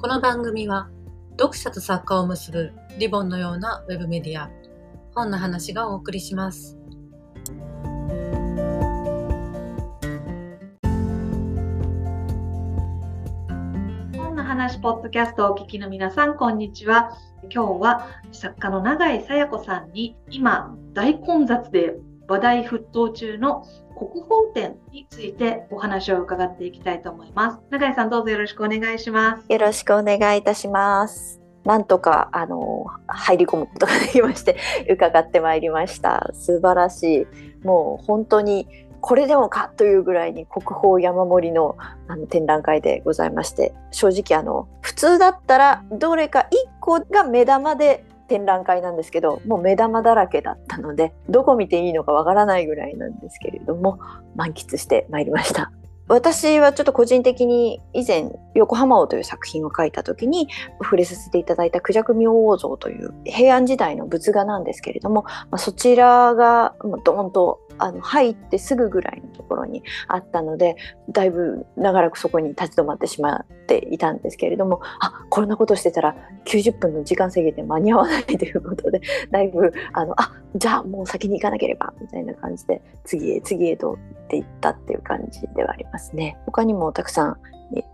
この番組は読者と作家を結ぶリボンのようなウェブメディア本の話がお送りします。本の話ポッドキャストをお聞きの皆さんこんにちは。今日は作家の永井さや子さんに今大混雑で話題沸騰中の国宝展についてお話を伺っていきたいと思います。永井さんどうぞよろしくお願いします。よろしくお願いいたします。なんとかあの入り込むことができまして 伺ってまいりました。素晴らしい。もう本当にこれでもかというぐらいに国宝山盛りのあの展覧会でございまして正直あの普通だったらどれか1個が目玉で展覧会なんですけどもう目玉だらけだったのでどこ見ていいのかわからないぐらいなんですけれども満喫してまいりました。私はちょっと個人的に以前「横浜王」という作品を書いた時に触れさせていただいた「クジャク明王像」という平安時代の仏画なんですけれども、まあ、そちらがドーンとあの入ってすぐぐらいのところにあったのでだいぶ長らくそこに立ち止まってしまっていたんですけれどもあこんなことしてたら90分の時間制限で間に合わないということで だいぶあのあじゃあもう先に行かなければみたいな感じで次へ次へと行っていったっていう感じではありますね。他にもたくさん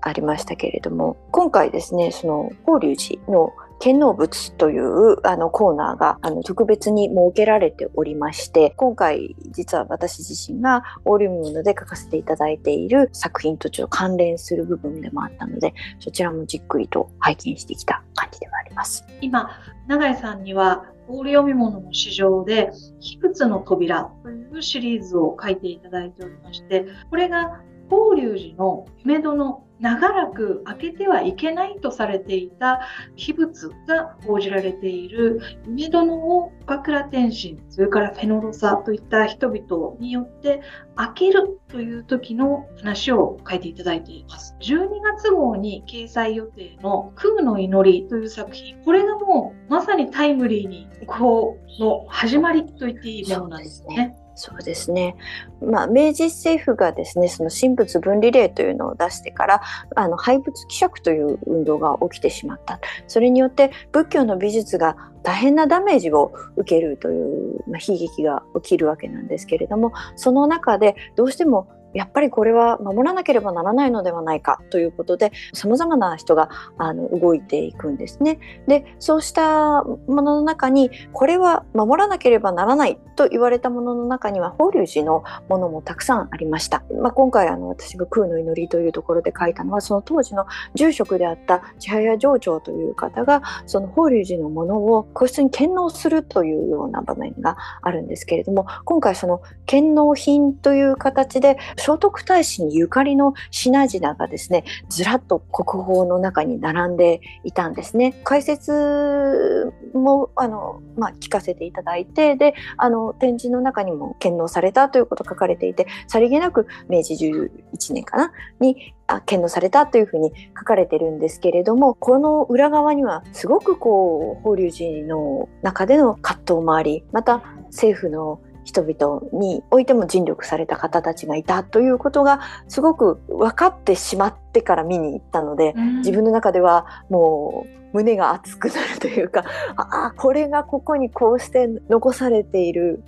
ありましたけれども今回ですねその法隆寺の剣能物というあのコーナーがあの特別に設けられておりまして今回実は私自身がオーリウムので書かせていただいている作品とちょっと関連する部分でもあったのでそちらもじっくりと拝見してきた感じではあります。今永井さんにはオール読み物の市場で「秘仏の扉」というシリーズを書いていただいておりましてこれが法隆寺の夢戸長らく開けてはいけないとされていた秘仏が報じられている梅殿を岡倉天心それからフェノロサといった人々によって開けるという時の話を書いていただいています12月号に掲載予定の「空の祈り」という作品これがもうまさにタイムリーにこうの始まりと言っていいものなんですね。そうですね、まあ、明治政府がですねその神仏分離令というのを出してからあの廃仏希釈という運動が起きてしまった。それによって仏教の美術が大変なダメージを受けるという、まあ、悲劇が起きるわけなんですけれどもその中でどうしてもやっぱりこれは守らなければならないのではないかということでさまざまな人があの動いていくんですね。でそうしたものの中にこれは守らなければならないと言われたものの中には法隆寺のものもたくさんありました。まあ、今回あの私が空の祈りというところで書いたのはその当時の住職であった千早城長という方がその法隆寺のものを個室に献納するというような場面があるんですけれども今回その献納品という形で聖徳太子にゆかりの品々がですねずらっと国宝の中に並んでいたんですね。解説もあの、まあ、聞かせていただいてであの展示の中にも献納されたということ書かれていてさりげなく明治11年かなにあ献納されたというふうに書かれてるんですけれどもこの裏側にはすごくこう法隆寺の中での葛藤もありまた政府の人々においても尽力された方たちがいたということがすごく分かってしまってから見に行ったので、うん、自分の中ではもう胸が熱くなるというか ああこれがここにこうして残されている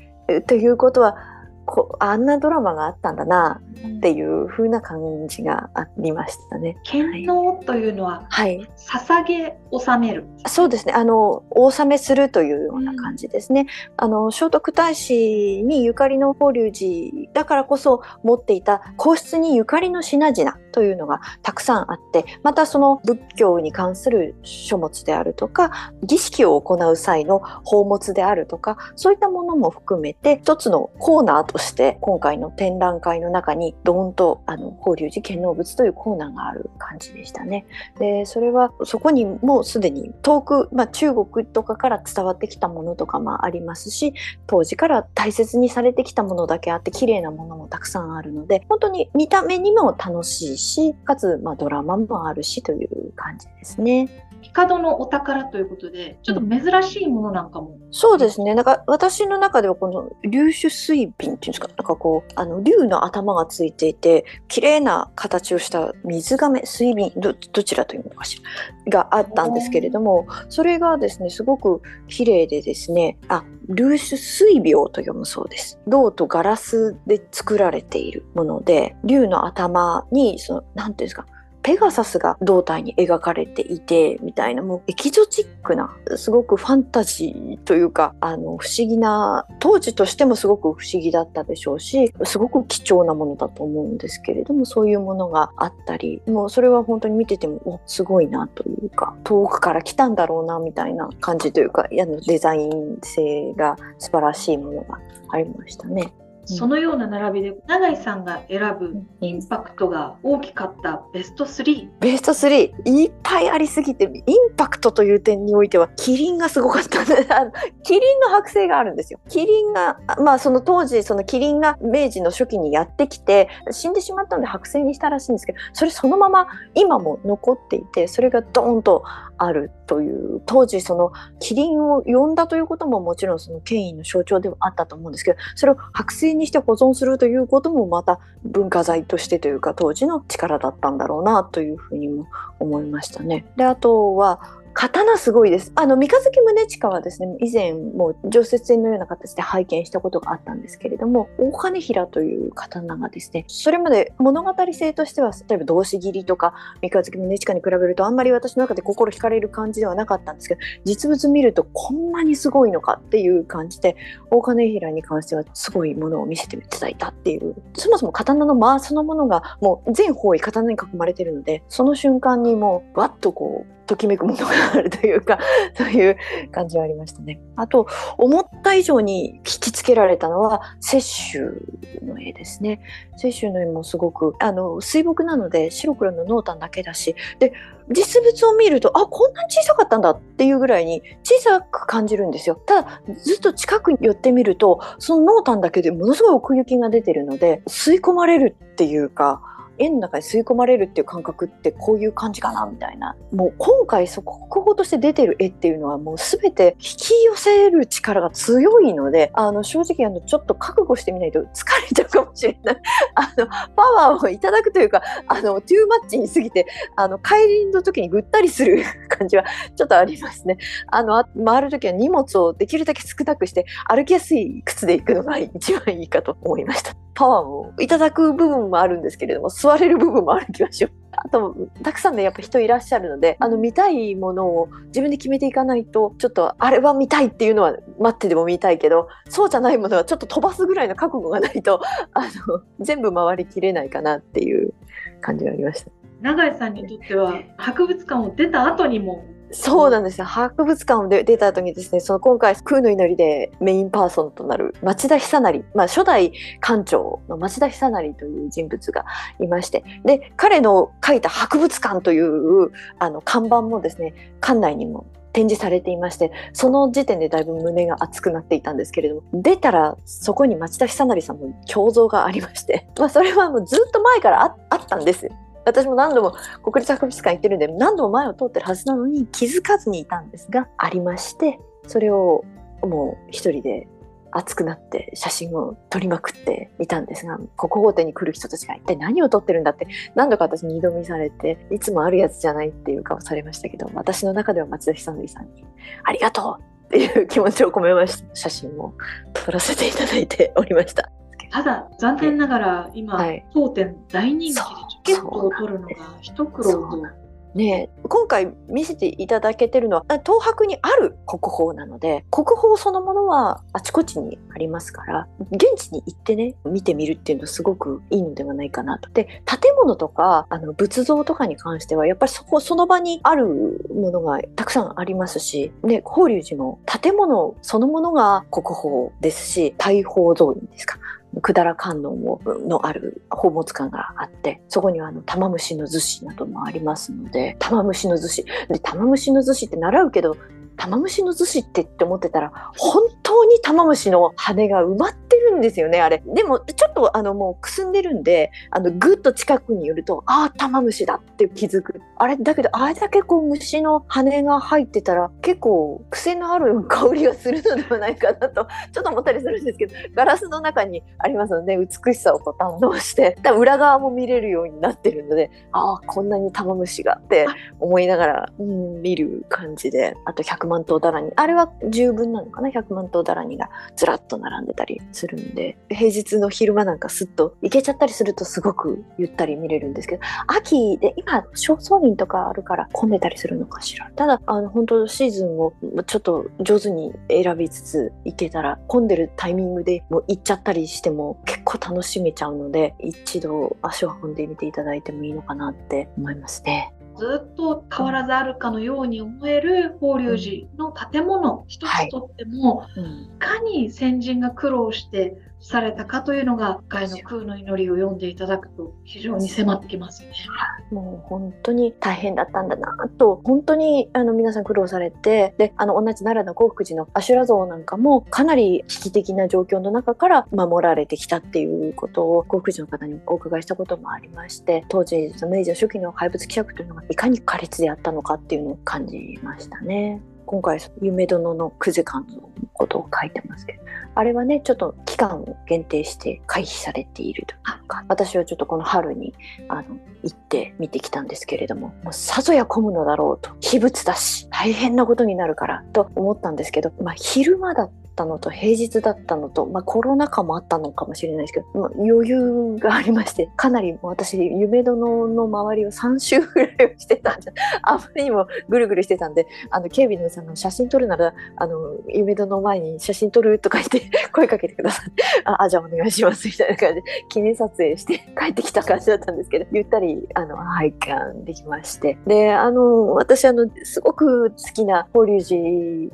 ということはこあんなドラマがあったんだなっていう風な感じがありましたね。献納というのは、はい、捧げ納める。そうですね。あのお納めするというような感じですね。うん、あの聖徳太子にゆかりの法隆寺だからこそ持っていた皇室にゆかりの品々というのがたくさんあって、またその仏教に関する書物であるとか、儀式を行う際の宝物であるとか、そういったものも含めて一つのコーナーとして今回の展覧会の中にドーンとあの法隆寺建能物というコーナーがある感じでしたね。でそれはそこにもうすでに遠く、まあ、中国とかから伝わってきたものとかもありますし当時から大切にされてきたものだけあって綺麗なものもたくさんあるので本当に見た目にも楽しいしかつまあドラマもあるしという感じですね。帝のお宝ということで、ちょっと珍しいものなんかも。そうですね。なんか私の中ではこの粒子水瓶っていうんですか、なんかこう、あの、竜の頭がついていて、綺麗な形をした水亀、水瓶、ど、どちらというのかしら、があったんですけれども、それがですね、すごく綺麗でですね、あ、粒子水病と読むそうです。銅とガラスで作られているもので、竜の頭に、その、なんていうんですか、ペガサスが胴体に描かれていてみたいなもうエキゾチックなすごくファンタジーというかあの不思議な当時としてもすごく不思議だったでしょうしすごく貴重なものだと思うんですけれどもそういうものがあったりもうそれは本当に見ててもおすごいなというか遠くから来たんだろうなみたいな感じというかデザイン性が素晴らしいものがありましたね。そのような並びで永井さんが選ぶインパクトが大きかったベスト3。ベスト3いっぱいありすぎてインパクトという点においてはキリンがすごかった キリンの剥製があるんですよ。キリンがまあその当時そのキリンが明治の初期にやってきて死んでしまったので剥製にしたらしいんですけどそれそのまま今も残っていてそれがドーンとあるという当時そのキリンを呼んだということももちろんその権威の象徴ではあったと思うんですけどそれを剥製ににして保存するということもまた文化財としてというか当時の力だったんだろうなというふうにも思いましたね。であとは刀すごいです。あの、三日月宗近はですね、以前もう常設展のような形で拝見したことがあったんですけれども、大金平という刀がですね、それまで物語性としては、例えば動詞切りとか三日月宗近に比べるとあんまり私の中で心惹かれる感じではなかったんですけど、実物見るとこんなにすごいのかっていう感じで、大金平に関してはすごいものを見せていただいたっていう、そもそも刀の間そのものがもう全方位刀に囲まれてるので、その瞬間にもうわっとこう、ときめくものがあるというか そういう感じはありましたね。あと思った以上に引きつけられたのは雪舟の絵ですね。雪舟の絵もすごくあの水墨なので白黒の濃淡だけだしで実物を見るとあこんなに小さかったんだっていうぐらいに小さく感じるんですよ。ただずっと近くに寄ってみるとその濃淡だけでものすごい奥行きが出てるので吸い込まれるっていうか。絵の中に吸い込まれるっていう感覚ってこういう感じかなみたいな。もう今回そ国宝として出てる絵っていうのはもう全て引き寄せる力が強いのであの正直あのちょっと覚悟してみないと疲れちゃうかもしれない。あのパワーをいただくというかあのトゥーマッチに過ぎてあの帰りの時にぐったりする 感じはちょっとありますね。あの回る時は荷物をできるだけ少なくして歩きやすい靴で行くのが一番いいかと思いました。パワーをいただく部分もあるんですけれども座れる部分もある気がします。あと、たくさんね、やっぱ人いらっしゃるので、あの、見たいものを自分で決めていかないと、ちょっと、あれは見たいっていうのは待ってでも見たいけど、そうじゃないものはちょっと飛ばすぐらいの覚悟がないと、あの、全部回りきれないかなっていう感じがありました。永井さんにとっては、博物館を出た後にもそうなんですよ。博物館で出た後にですね、その今回、空の祈りでメインパーソンとなる町田久成、まあ初代館長の町田久成という人物がいまして、で、彼の書いた博物館というあの看板もですね、館内にも展示されていましてその時点でだいぶ胸が熱くなっていたんですけれども出たらそこに町田久成さんの胸像がありまして、まあ、それはもうずっと前からあったんです私も何度も国立博物館行ってるんで何度も前を通ってるはずなのに気づかずにいたんですがありましてそれをもう一人で熱くなって写真を撮りまくっていたんですが国宝展に来る人たちが一体何を撮ってるんだって何度か私に二度見されていつもあるやつじゃないっていう顔されましたけど私の中では町田久則さんに「ありがとう!」っていう気持ちを込めました写真を撮らせていただいておりました。ただ残念ながら今、はい、当店大人気でチケットを取るのが一苦労と。ね、今回見せていただけてるのは東博にある国宝なので国宝そのものはあちこちにありますから現地に行ってね見てみるっていうのはすごくいいのではないかなと。で建物とかあの仏像とかに関してはやっぱりそこその場にあるものがたくさんありますし、ね、法隆寺も建物そのものが国宝ですし大宝像院ですか百済観音をのある宝物館があってそこにはあの玉虫の厨子などもありますので玉虫の厨子で玉虫の厨子って習うけど玉虫の厨子ってって思ってたら本当に玉虫の羽が埋まってですよねあれ。でもちょっとあのもうくすんでるんであのぐっと近くに寄るとああ玉虫だって気づく。あれだけどあれだけこう虫の羽が入ってたら結構癖のある香りがするのではないかなと ちょっと思ったりするんですけどガラスの中にありますので美しさをこう堪能して裏側も見れるようになってるのでああこんなに玉虫がって思いながら、うん、見る感じであと100万頭だらに。あれは十分なのかな？100万頭だらにがずらっと並んでたりするんで平日の昼間なんかすっと行けちゃったりするとすごくゆったり見れるんですけど秋で今正倉林とかあるから混んでたりするのかしら？ただあの本当シーズンをちょっと上手に選びつつ行けたら混んでるタイミングでもう行っちゃったりしても結構楽しめちゃうので一度足を運んでみていただいてもいいのかなって思いますね。ずっと変わらずあるかのように思える法隆寺の建物一つとっても、いかに先人が苦労してされたかというのが、外の空の祈りを読んでいただくと非常に迫ってきますね。もう本当に大変だったんだなと、本当にあの皆さん苦労されて、で、あの同じ奈良の興福寺の阿修羅像なんかもかなり危機的な状況の中から守られてきたっていうことを興福寺の方にお伺いしたこともありまして、当時明治初期の怪物希釈というのがいかに苛烈であったのかっていうのを感じましたね。今回夢殿の9時間のことを書いてますけどあれはねちょっと期間を限定して回避されていると。いうか私はちょっとこの春にあの行って見てきたんですけれどももうさぞや混むのだろうと秘仏だし大変なことになるからと思ったんですけど、まあ、昼間だったのと平日だったのと、まあ、コロナ禍もあったのかもしれないですけど、まあ、余裕がありまして かなり私夢殿の周りを3周ぐらいをしてたんじゃ あまりにもぐるぐるしてたんであの警備のさんの写真撮るならあの夢殿の前に写真撮るとか言って 声かけてくださってああじゃあお願いしますみたいな感じで記念撮影して帰ってきた感じだったんですけどゆったりあの拝観できまして。であの私あのすごく好きな法隆寺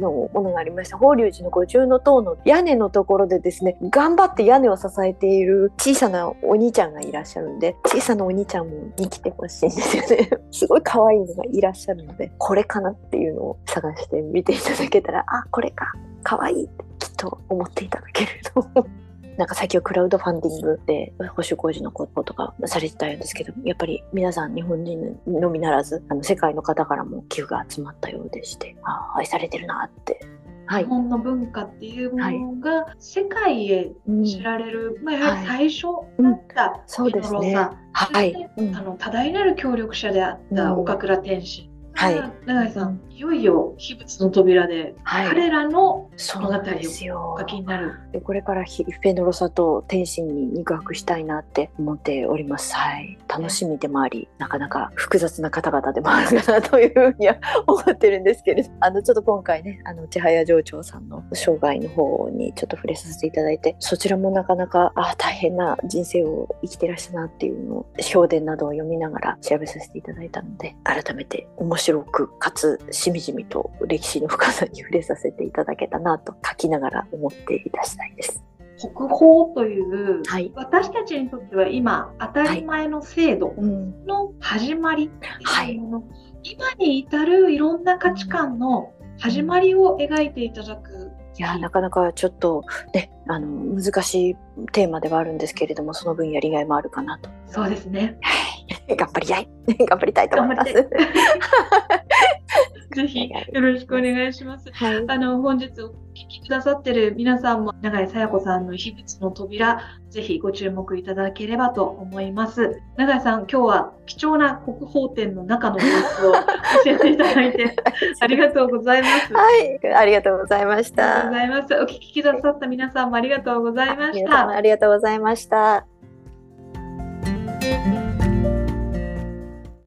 のものがありました法隆寺の五重の塔の屋根のところでですね頑張って屋根を支えている小さなお兄ちゃんがいらっしゃるんで小さなお兄ちゃんもに来てほしいんですよね。すごい可愛いのがいらっしゃるのでこれかなっていうのを探してみていただけたらあこれか。可愛い。ってきっと思っていただけると思う。なんか最近はクラウドファンディングで保守工事のこととかされてたんですけどやっぱり皆さん日本人のみならずあの世界の方からも寄付が集まったようでしてああ愛されてるなってはい、日本の文化っていうものが世界へ知られる、はい、まあ、やはり最初だったそうですね。はい、あの多大なる協力者であった岡倉天心はい、永井さん、いよいよ秘仏の扉で、彼らの物語をお書きになる。でこれからフェノロサと天心に肉薄したいなって思っております。はい、楽しみでもあり、なかなか複雑な方々でもあるかなというふうには 思ってるんですけれど、あのちょっと今回ね、あの千早城長さんの生涯の方にちょっと触れさせていただいて、そちらもなかなかあ大変な人生を生きてらっしゃるなっていうのを評伝などを読みながら調べさせていただいたので、改めて面白白くかつしみじみと歴史の深さに触れさせていただけたなと書きながら思っていた次第です。国宝という、はい、私たちにとっては今当たり前の制度の始まりっていうもの、はい、今に至るいろんな価値観の始まりを描いていただく。いやなかなかちょっとねあの難しいテーマではあるんですけれどもその分やりがいもあるかなと。そうですね。頑張りたい。頑張りたいと思います。ぜひよろしくお願いします。はい、あの本日お聞きくださってる皆さんも永井さや子さんの秘仏の扉ぜひご注目いただければと思います。永井さん今日は貴重な国宝展の中の様子を教えていただいて ありがとうございます。はい、ありがとうございました。ありがとうございます。お聞きくださった皆さんもありがとうございました。ありがとうございました。